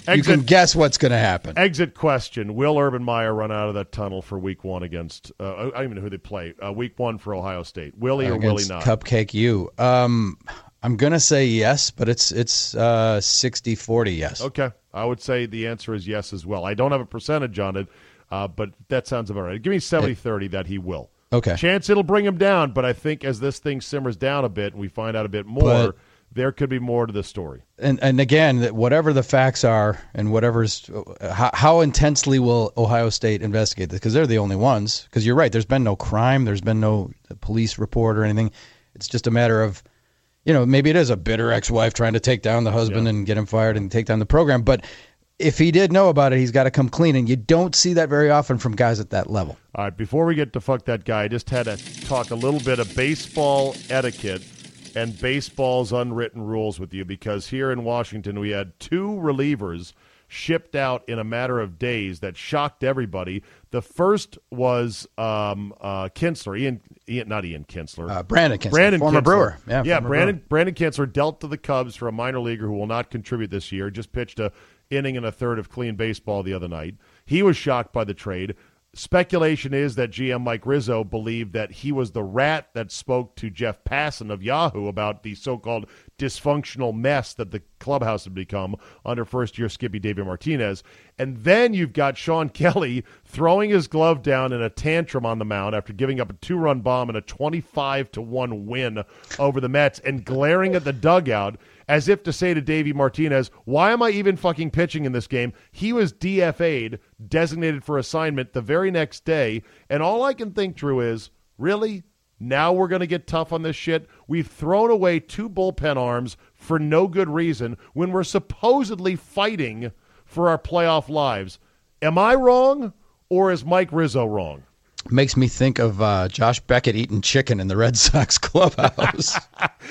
you can guess what's going to happen.
exit question: Will Urban Meyer run out of that tunnel for Week One against? Uh, I don't even know who they play. Uh, week One for Ohio State. Will he or will he not?
Cupcake U. Um, I'm going to say yes, but it's it's uh, 60-40 yes.
Okay. I would say the answer is yes as well. I don't have a percentage on it, uh, but that sounds about right. Give me 70 30 that he will.
Okay.
Chance it'll bring him down, but I think as this thing simmers down a bit and we find out a bit more,
But-
there could be more to the story.
and and again, whatever the facts are, and whatever's how, how intensely will Ohio State investigate this? Because they're the only ones. Because you're right, there's been no crime, there's been no police report or anything. It's just a matter of, you know, maybe it is a bitter ex-wife trying to take down the husband and get him fired and take down the program. But if he did know about it, he's got to come clean, and you don't see that very often from guys at that level.
All right, before we get to fuck that guy, I just had to talk a little bit of baseball etiquette and baseball's unwritten rules with you because here in Washington we had two relievers shipped out in a matter of days that shocked everybody. The first was um, uh, Kinsler, Ian, Ian, not Ian Kinsler,
Uh, Brandon Kintzler,
Brandon
former
Kintzler.
Brewer. Yeah,
yeah. Brandon Brandon Kintzler dealt to the Cubs for a minor leaguer who will not contribute this year. Just pitched a inning and a third of clean baseball the other night. He was shocked by the trade. Speculation is that GM Mike Rizzo believed that he was the rat that spoke to Jeff Passan of Yahoo about the so-called dysfunctional mess that the clubhouse had become under first-year Skippy David Martinez. And then you've got Shawn Kelley throwing his glove down in a tantrum on the mound after giving up a two-run bomb and a 25 to 1 win over the Mets and glaring at the dugout as if to say to Davey Martinez, "Why am I even fucking pitching in this game?" He was DFA'd, designated for assignment the very next day, and all I can think, Drew, is really now we're going to get tough on this shit. We've thrown away two bullpen arms for no good reason when we're supposedly fighting for our playoff lives. Am I wrong, or is Mike Rizzo wrong?
Makes me think of uh, Josh Beckett eating chicken in the Red Sox clubhouse.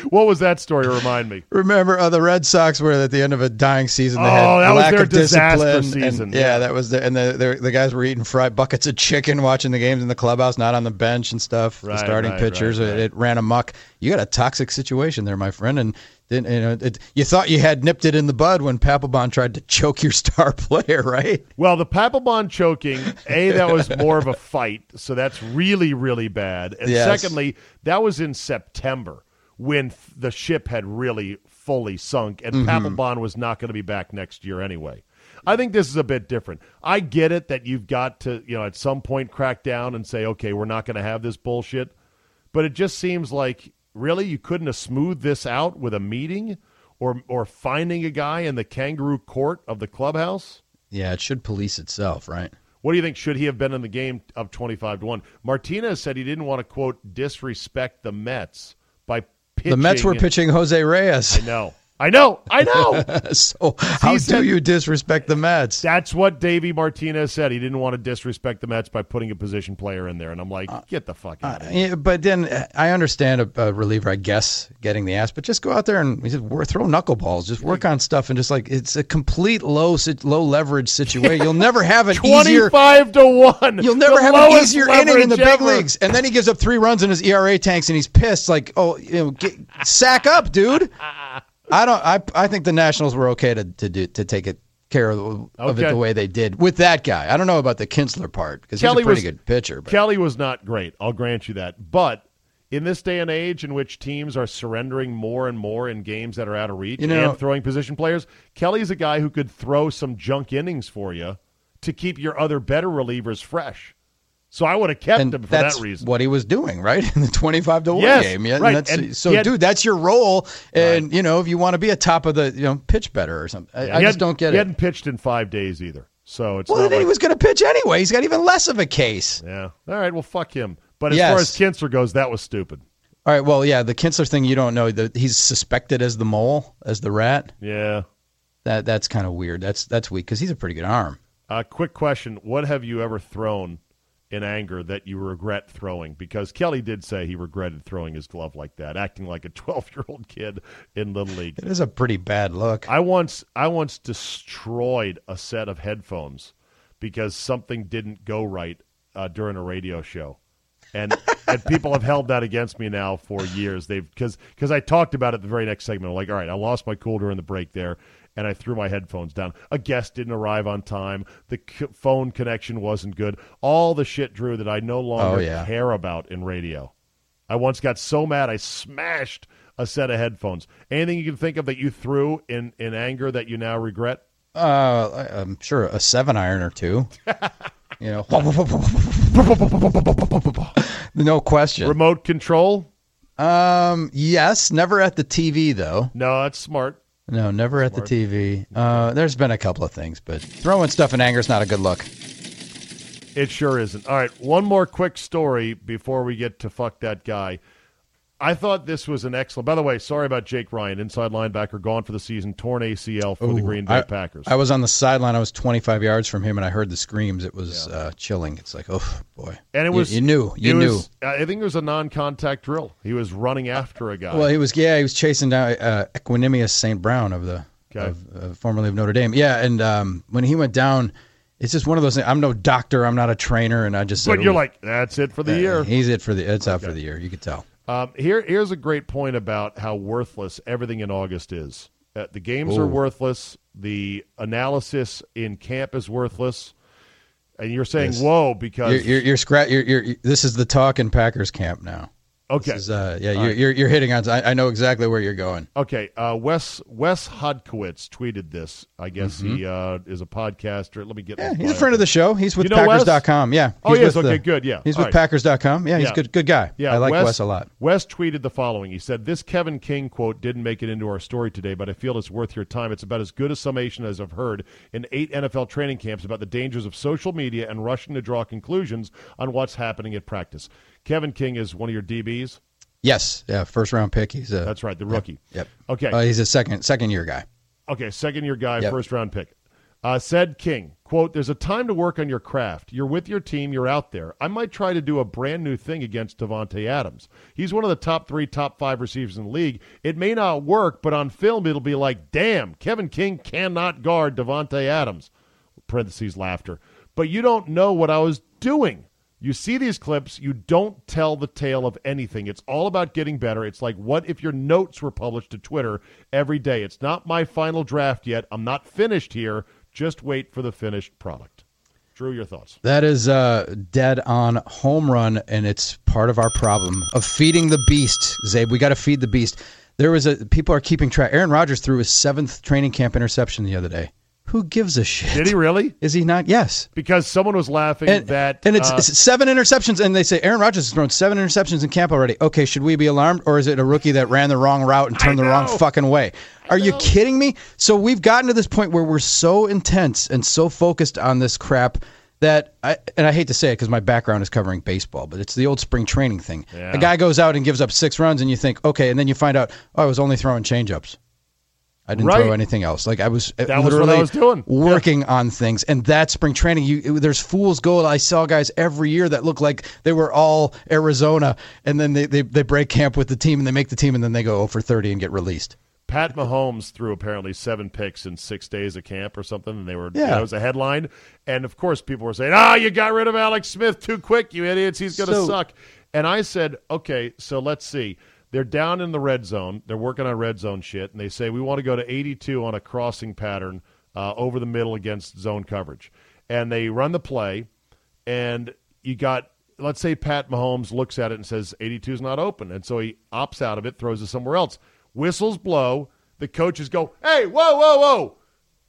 What was that story? Remind me.
Remember, uh, the Red Sox were at the end of a dying season. They
Oh,
had
that was
lack
their
of
disaster
discipline.
season.
And, yeah,
Yeah.
that was the and the, the the guys were eating fried buckets of chicken, watching the games in the clubhouse, not on the bench and stuff.
Right,
the starting
right,
pitchers,
right,
It, it ran amok. You got a toxic situation there, my friend, and then you know it, you thought you had nipped it in the bud when Papelbon tried to choke your star player, right?
Well, the Papelbon choking, A, that was more of a fight, so that's really, really bad. And
Yes.
secondly, that was in September when the ship had really fully sunk, and mm-hmm. Papelbon was not going to be back next year anyway. I think this is a bit different. I get it that you've got to, you know, at some point crack down and say, okay, we're not going to have this bullshit. But it just seems like really you couldn't have smoothed this out with a meeting or or finding a guy in the kangaroo court of the clubhouse.
Yeah, it should police itself, right?
What do you think? Should he have been in the game up 25 to 1? Martinez said he didn't want to, quote, disrespect the Mets by pitching.
The Mets were pitching Jose Reyes.
I know. I know. I know.
so how
said-
do you disrespect the Mets?
That's what Davey Martinez said. He didn't want to disrespect the Mets by putting a position player in there. And I'm like, get the fuck out of here.
Yeah, but then uh, I understand a, a reliever, I guess, getting the ass, but just go out there and just throw knuckleballs, just work on stuff, and just like it's a complete low low leverage situation. You'll never have an easier.
25 to 1.
You'll never
The
have an easier inning in the big leagues, and then he gives up three runs and his ERA tanks, and he's pissed. Like, oh, you know, get, sack up, dude. I don't. I I think the Nationals were okay to to do to take it care of, of
Okay.
it the way they did with that guy. I don't know about the Kintzler part because he's a pretty
was-
good pitcher. But
Kelley was not great. I'll grant you that. But in this day and age in which teams are surrendering more and more in games that are out of reach
You know-
and throwing position players, Kelley's a guy who could throw some junk innings for you to keep your other better relievers fresh. So I would have kept
and
him for that reason.
what he was doing, right? In the twenty-five to one
Yes,
game, yeah.
right. And
so,
had-
dude, that's your role, and you know, if you want to be a top of the, you know, pitch better or something. I,
He
I just don't get
He
it.
hadn't pitched in five days either. So it's
Well,
not
then he was going to pitch anyway. He's got even less of a case.
Yeah. All right. Well, fuck him. But as
Yes.
far as Kintzler goes, that was stupid.
All right. Well, yeah, the Kintzler thing you don't know that he's suspected as the mole, as the rat.
Yeah.
That that's kind of weird. That's that's weak because he's a pretty good arm.
Uh, quick question: What have you ever thrown in anger that you regret throwing? Because Kelley did say he regretted throwing his glove like that, acting like a twelve-year-old kid in little league.
It is a pretty bad look.
I once, I once destroyed a set of headphones because something didn't go right uh, during a radio show. and and people have held that against me now for years. They've because because I talked about it the very next segment. I'm like, all right, I lost my cool during the break there, and I threw my headphones down. A guest didn't arrive on time. The c- phone connection wasn't good. All the shit, Drew, that I no longer
Oh, yeah.
care about in radio. I once got so mad I smashed a set of headphones. Anything you can think of that you threw in in anger that you now regret?
Uh, I'm sure a seven iron or two. you know, no question.
Remote control?
Um, yes, never at the TV though.
No, that's smart.
No, never at the TV. Uh, there's been a couple of things, but throwing stuff in anger is not a good look.
It sure isn't. All right, one more quick story before we get to fuck that guy. I thought this was an excellent. By the way, sorry about Jake Ryan, inside linebacker, gone for the season, torn ACL for the Green Bay
I,
Packers.
I was on the sideline. I was 25 yards from him, and I heard the screams. It was uh, chilling. It's like, oh boy.
and it was
you, knew, you knew.
was- I think it was a non-contact drill. He was running after a guy.
Well, he was yeah, he was chasing down uh, Equanimous St. Brown of the
Okay.
of, uh, formerly of Notre Dame. Yeah, and um, when he went down, it's just one of those. things. I'm no doctor. I'm not a trainer, and I just.
but
said,
you're like, that's it for the
uh,
year.
He's it for the. It's out for the year. You could tell.
Um, here, here's a great point about how worthless everything in August is. Uh, the games are worthless. The analysis in camp is worthless. And you're saying,
Yes.
"Whoa!" Because
You're you're, you're, scra- you're, you're This is the talk in Packers camp now.
Okay,
This is, uh, yeah, you're, you're you're hitting on. I, I know exactly where you're going.
Okay, uh, Wes Wes Hodkiewicz tweeted this. I guess he uh, is a podcaster. Let me get.
Mm-hmm. Yeah, he's a friend of the show. He's with
You know Wes?
Packers.com. Yeah.
Oh,
he's
he is?
with
Okay,
the-
good, yeah.
He's
All
with
right.
Packers.com. Yeah, he's
Yeah.
good. Good guy.
Yeah,
I like
Wes,
Wes, a lot.
Wes tweeted the following. He said, "This Kevin King quote didn't make it into our story today, but I feel it's worth your time. It's about as good a summation as I've heard in eight NFL training camps about the dangers of social media and rushing to draw conclusions on what's happening at practice." Kevin King is one of your DBs.
Yes. Yeah. First round pick. He's a.
That's right, the rookie.
Yep.
Okay.
Uh, he's a second second year guy.
Okay, second year guy,
Yep.
first round pick. Uh, said King, quote, There's a time to work on your craft. You're with your team, you're out there. I might try to do a brand new thing against Davante Adams. He's one of the top three, top five receivers in the league. It may not work, but on film, it'll be like, damn, Kevin King cannot guard Davante Adams. Parentheses, laughter. But you don't know what I was doing. You see these clips, you don't tell the tale of anything. It's all about getting better. It's like, what if your notes were published to Twitter every day? It's not my final draft yet. I'm not finished here. Just wait for the finished product. Drew, your thoughts.
That is uh, dead on home run, and it's part of our problem of feeding the beast. Czabe, we got to feed the beast. There was a people are keeping track. Aaron Rodgers threw his seventh training camp interception the other day. Who gives a shit?
Did he really?
Is he not? Yes.
Because someone was laughing
And,
that.
and it's,
uh,
it's seven interceptions, and they say Aaron Rodgers has thrown seven interceptions in camp already. Okay, should we be alarmed, or is it a rookie that ran the wrong route and turned the wrong fucking way? Are you kidding me? So we've gotten to this point where we're so intense and so focused on this crap that I and I hate to say it because my background is covering baseball, but it's the old spring training thing.
Yeah.
A guy goes out and gives up six runs, and you think, okay, and then you find out, oh, I was only throwing changeups. I didn't
Right.
throw anything else. Like I was uh,
That was what I was doing. Yeah.
working on things, and that spring training. You there's fool's gold. I saw guys every year that look like they were all Arizona, and then they, they they break camp with the team and they make the team, and then they go over 30 and get released.
Pat Mahomes threw apparently seven picks in six days of camp or something, and they were
Yeah.
that was a headline. And of course, people were saying, "Ah, you got rid of Alex Smith too quick, you idiots. He's going to
So-
suck." And I said, "Okay, so let's see. They're down in the red zone. They're working on red zone shit, and they say we want to go to 82 on a crossing pattern uh, over the middle against zone coverage. And they run the play, and you got, let's say Pat Mahomes looks at it and says 82 is not open. And so he opts out of it, throws it somewhere else. Whistles blow. The coaches go, hey, whoa, whoa, whoa.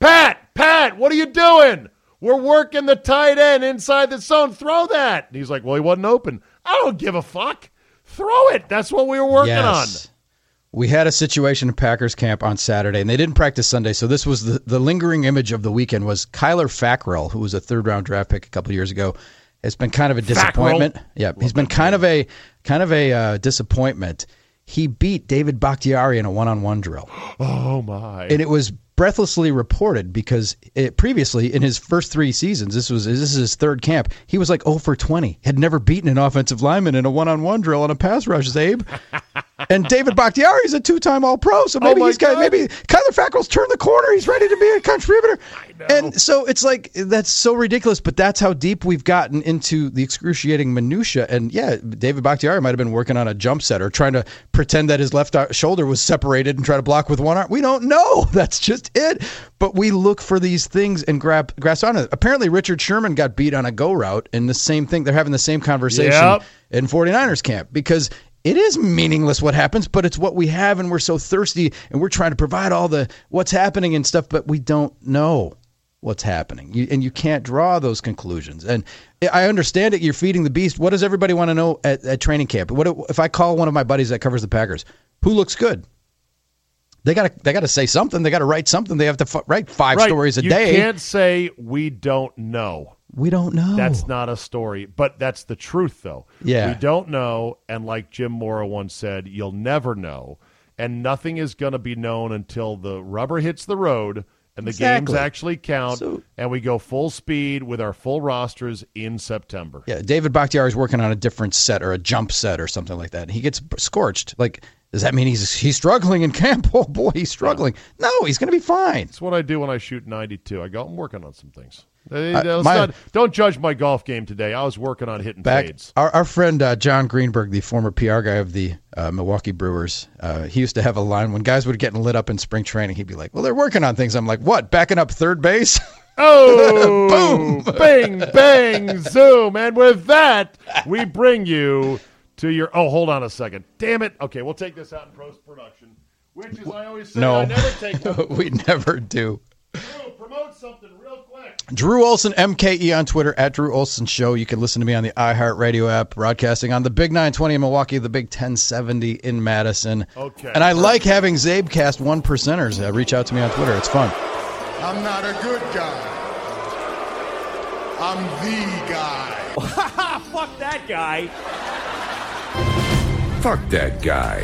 Pat, Pat, what are you doing? We're working the tight end inside the zone. Throw that. And he's like, well, he wasn't open. I don't give a fuck. Throw it. That's what we were working
yes.
on.
We had a situation in Packers camp on Saturday, and they didn't practice Sunday. So this was the, the lingering image of the weekend was Kyler Fackrell, who was a third round draft pick a couple years ago. It's been kind of a disappointment.
Fackrell.
Yeah, he's been kind of a kind of a uh, disappointment. He beat David Bakhtiari in a one on one drill.
Oh my!
And it was breathlessly reported because it, previously in his first three seasons, this was this is his third camp. He was like 0 for 20, had never beaten an offensive lineman in a one-on-one drill on a pass rush. Czabe, and David Bakhtiari is a two-time All-Pro, so maybe
Oh,
he's got maybe Kyler Fackrell's turned the corner. He's ready to be a contributor. And so it's like that's so ridiculous, but that's how deep we've gotten into the excruciating minutia. And yeah, David Bakhtiari might have been working on a jump set or trying to pretend that his left uh, shoulder was separated and try to block with one arm. We don't know. That's just it. But we look for these things and grab grasp on it. Apparently, Richard Sherman got beat on a go route, and the same thing. They're having the same conversation
Yep.
in 49ers camp because it is meaningless what happens, but it's what we have, and we're so thirsty, and we're trying to provide all the what's happening and stuff, but we don't know what's happening, you, and you can't draw those conclusions. And I understand it. You're feeding the beast. What does everybody want to know at, at training camp? What if I call one of my buddies that covers the Packers? Who looks good? They got to they got to say something. They got to write something. They have to f- write five
right.
stories a
you
day.
You can't say we don't know.
we don't know.
That's not a story, but that's the truth, though.
Yeah.
We don't know, and like Jim Mora once said, you'll never know, and nothing is going to be known until the rubber hits the road and the
Exactly.
games actually count,
So-
and we go full speed with our full rosters in September.
Yeah, David Bakhtiari is working on a different set or a jump set or something like that. He gets scorched. Like, does that mean he's he's struggling in camp? Oh boy, he's struggling. No, he's going to be fine.
That's what I do when I shoot 92. I go, I'm working on some things. Uh,
my-
not- don't judge my golf game today. I was working on hitting
Back,
fades.
our, our friend uh, John Greenberg, the former PR guy of the uh, Milwaukee Brewers, uh, he used to have a line when guys would get lit up in spring training. He'd be like, "Well, they're working on things." I'm like, "What? Backing up third base?"
Oh, boom, bang, bang, zoom. And with that, we bring you to your. Oh, hold on a second. Damn it. Okay, we'll take this out in post production, which is, I always say,
no,
I never take one.
we never do.
Drew, promote something real quick.
Drew Olson, MKE on Twitter, at Drew Olson Show. You can listen to me on the iHeartRadio app, broadcasting on the Big 920 in Milwaukee, the Big 1070 in Madison.
Okay.
And I like having Czabecast one percenters uh, reach out to me on Twitter. It's fun.
I'm not a good guy. I'm the guy.
Fuck that guy.
Fuck that guy.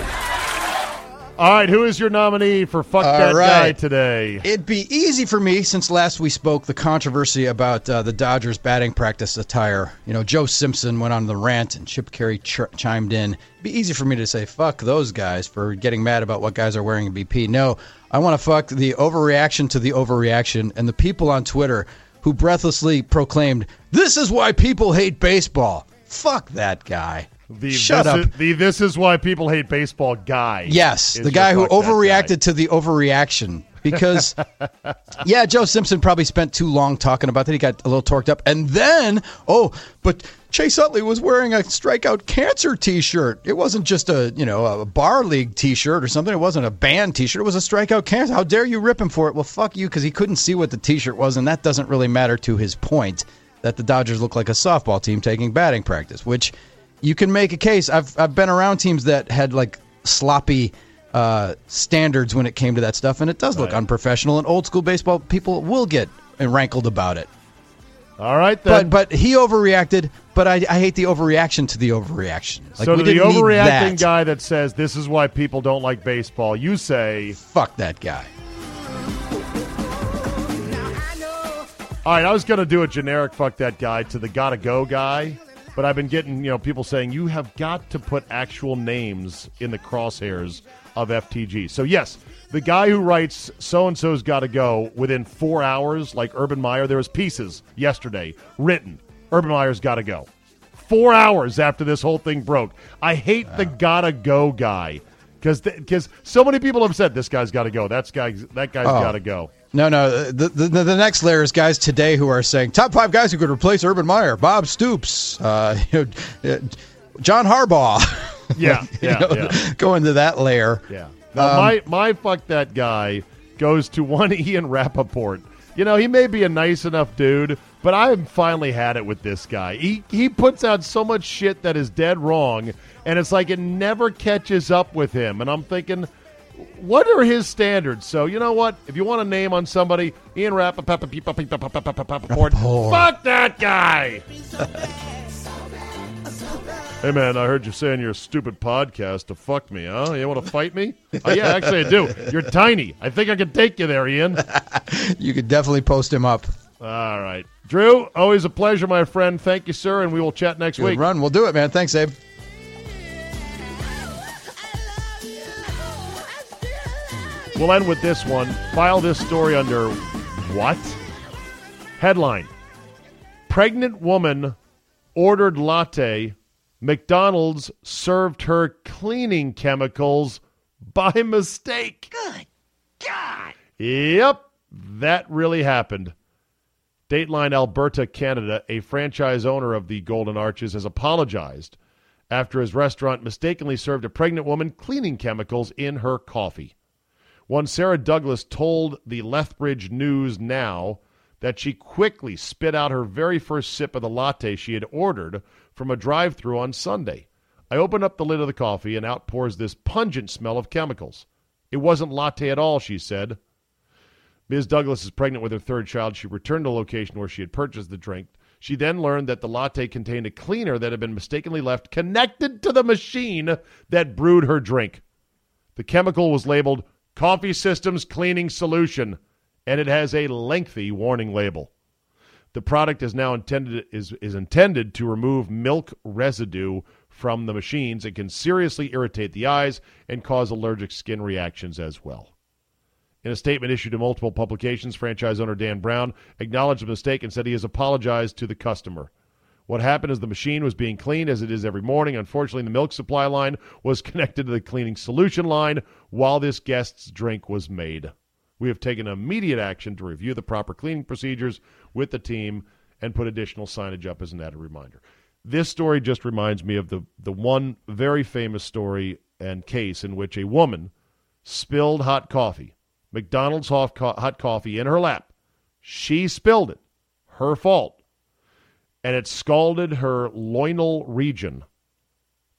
All right, who is your nominee for Fuck
All
That Guy today?
It'd be easy for me since last we spoke the controversy about uh, the Dodgers batting practice attire. You know, Joe Simpson went on the rant and Chip Caray ch- chimed in. It'd be easy for me to say fuck those guys for getting mad about what guys are wearing in BP. No, I want to fuck the overreaction to the overreaction and the people on Twitter who breathlessly proclaimed, "This is why people hate baseball." Fuck that guy.
The
Shut
this
up.
Is, the This Is Why People Hate Baseball guy.
Yes, the guy who
That Guy.
overreacted to the overreaction. Because, yeah, Joe Simpson probably spent too long talking about that. He got a little torqued up. And then, oh, but Chase Utley was wearing a strikeout cancer t shirt. It wasn't just a, you know, a bar league t shirt or something. It wasn't a band t shirt. It was a strikeout cancer. How dare you rip him for it? Well, fuck you, because he couldn't see what the t shirt was. And that doesn't really matter to his point that the Dodgers look like a softball team taking batting practice, which you can make a case. I've I've been around teams that had like sloppy uh, standards when it came to that stuff, and it does look
Right.
unprofessional. And old school baseball people will get rankled about it.
All right, then.
But but he overreacted. But I, I hate the overreaction to the overreaction. Like,
so
we
to the overreacting
that.
guy that says this is why people don't like baseball, you say,
Fuck that guy.
all right, I was going to do a generic fuck that guy to the gotta go guy, but I've been getting, you know, people saying you have got to put actual names in the crosshairs of FTG. So yes, the guy who writes so and so's got to go within 4 hours like Urban Meyer, there was pieces yesterday written. Urban Meyer's got to go. 4 hours after this whole thing broke. I hate the gotta go guy. Because because so many people have said this guy's got to go. That's guy that guy's
Oh.
got to go.
No, no. The, the the next layer is guys today who are saying top five guys who could replace Urban Meyer: Bob Stoops, uh, you know, uh, John Harbaugh.
Yeah,
Like,
yeah,
know,
yeah.
Go into that layer.
Yeah. Now, my my fuck that guy goes to one Ian Rapoport. You know, he may be a nice enough dude, but I've finally had it with this guy. He he puts out so much shit that is dead wrong, and it's like it never catches up with him. And I'm thinking, what are his standards? So you know what? If you want a name on somebody, Ian Rapoport, fuck that guy. Hey man, I heard you saying your stupid podcast to fuck me, huh? You want to fight me? Oh, yeah, actually I do. You're tiny. I think I can take you there, Ian.
You could definitely post him up.
All right. Drew, always a pleasure, my friend. Thank you, sir, and we will chat next
Good
week.
run. We'll do it, man. Thanks, Abe.
We'll end with this one. File this story under what? Headline Pregnant woman ordered latte. McDonald's served her cleaning chemicals by mistake. Good God. Yep, that really happened. Dateline Alberta, Canada, a franchise owner of the Golden Arches, has apologized after his restaurant mistakenly served a pregnant woman cleaning chemicals in her coffee. One Sarah Douglas told the Lethbridge News Now that she quickly spit out her very first sip of the latte she had ordered from a drive through on Sunday. I open up the lid of the coffee and out pours this pungent smell of chemicals. It wasn't latte at all, she said. Ms. Douglas is pregnant with her third child. She returned to the location where she had purchased the drink. She then learned that the latte contained a cleaner that had been mistakenly left connected to the machine that brewed her drink. The chemical was labeled Coffee Systems Cleaning Solution, and it has a lengthy warning label. The product is now intended is, is intended to remove milk residue from the machines. It can seriously irritate the eyes and cause allergic skin reactions as well. In a statement issued to multiple publications, franchise owner Dan Brown acknowledged the mistake and said he has apologized to the customer. What happened is the machine was being cleaned as it is every morning. Unfortunately, the milk supply line was connected to the cleaning solution line while this guest's drink was made. We have taken immediate action to review the proper cleaning procedures with the team and put additional signage up as an added reminder. This story just reminds me of the, the one very famous story and case in which a woman spilled hot coffee, McDonald's hot, hot coffee in her lap. She spilled it. Her fault. And it scalded her loinal region.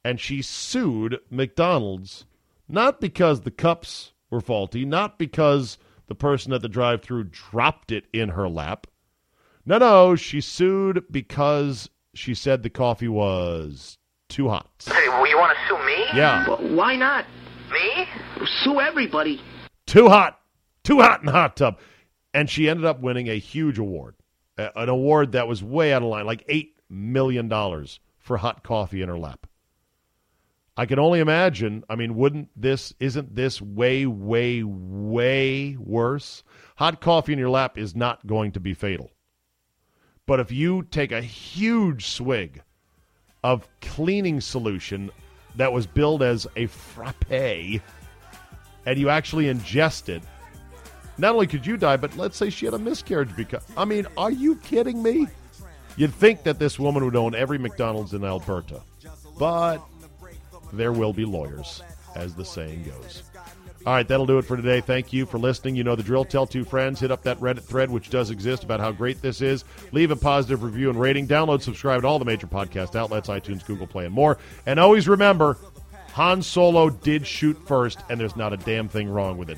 And she sued McDonald's not because the cups were faulty, not because the person at the drive through dropped it in her lap. No, no, she sued because she said the coffee was too hot.
Hey, well, you want to sue me?
Yeah.
Well, why not? Me? Sue everybody.
too hot, too hot in the hot tub. And she ended up winning a huge award, a- an award that was way out of line, like $8 million for hot coffee in her lap. I can only imagine. I mean, wouldn't this, isn't this way, way, way worse? Hot coffee in your lap is not going to be fatal. But if you take a huge swig of cleaning solution that was billed as a frappe, and you actually ingest it, not only could you die, but let's say she had a miscarriage because I mean, are you kidding me? You'd think that this woman would own every McDonald's in Alberta. But there will be lawyers, as the saying goes. All right, that'll do it for today. Thank you for listening. You know the drill. Tell two friends. Hit up that Reddit thread, which does exist, about how great this is. Leave a positive review and rating. Download, subscribe to all the major podcast outlets iTunes, Google Play, and more. And always remember Han Solo did shoot first, and there's not a damn thing wrong with it.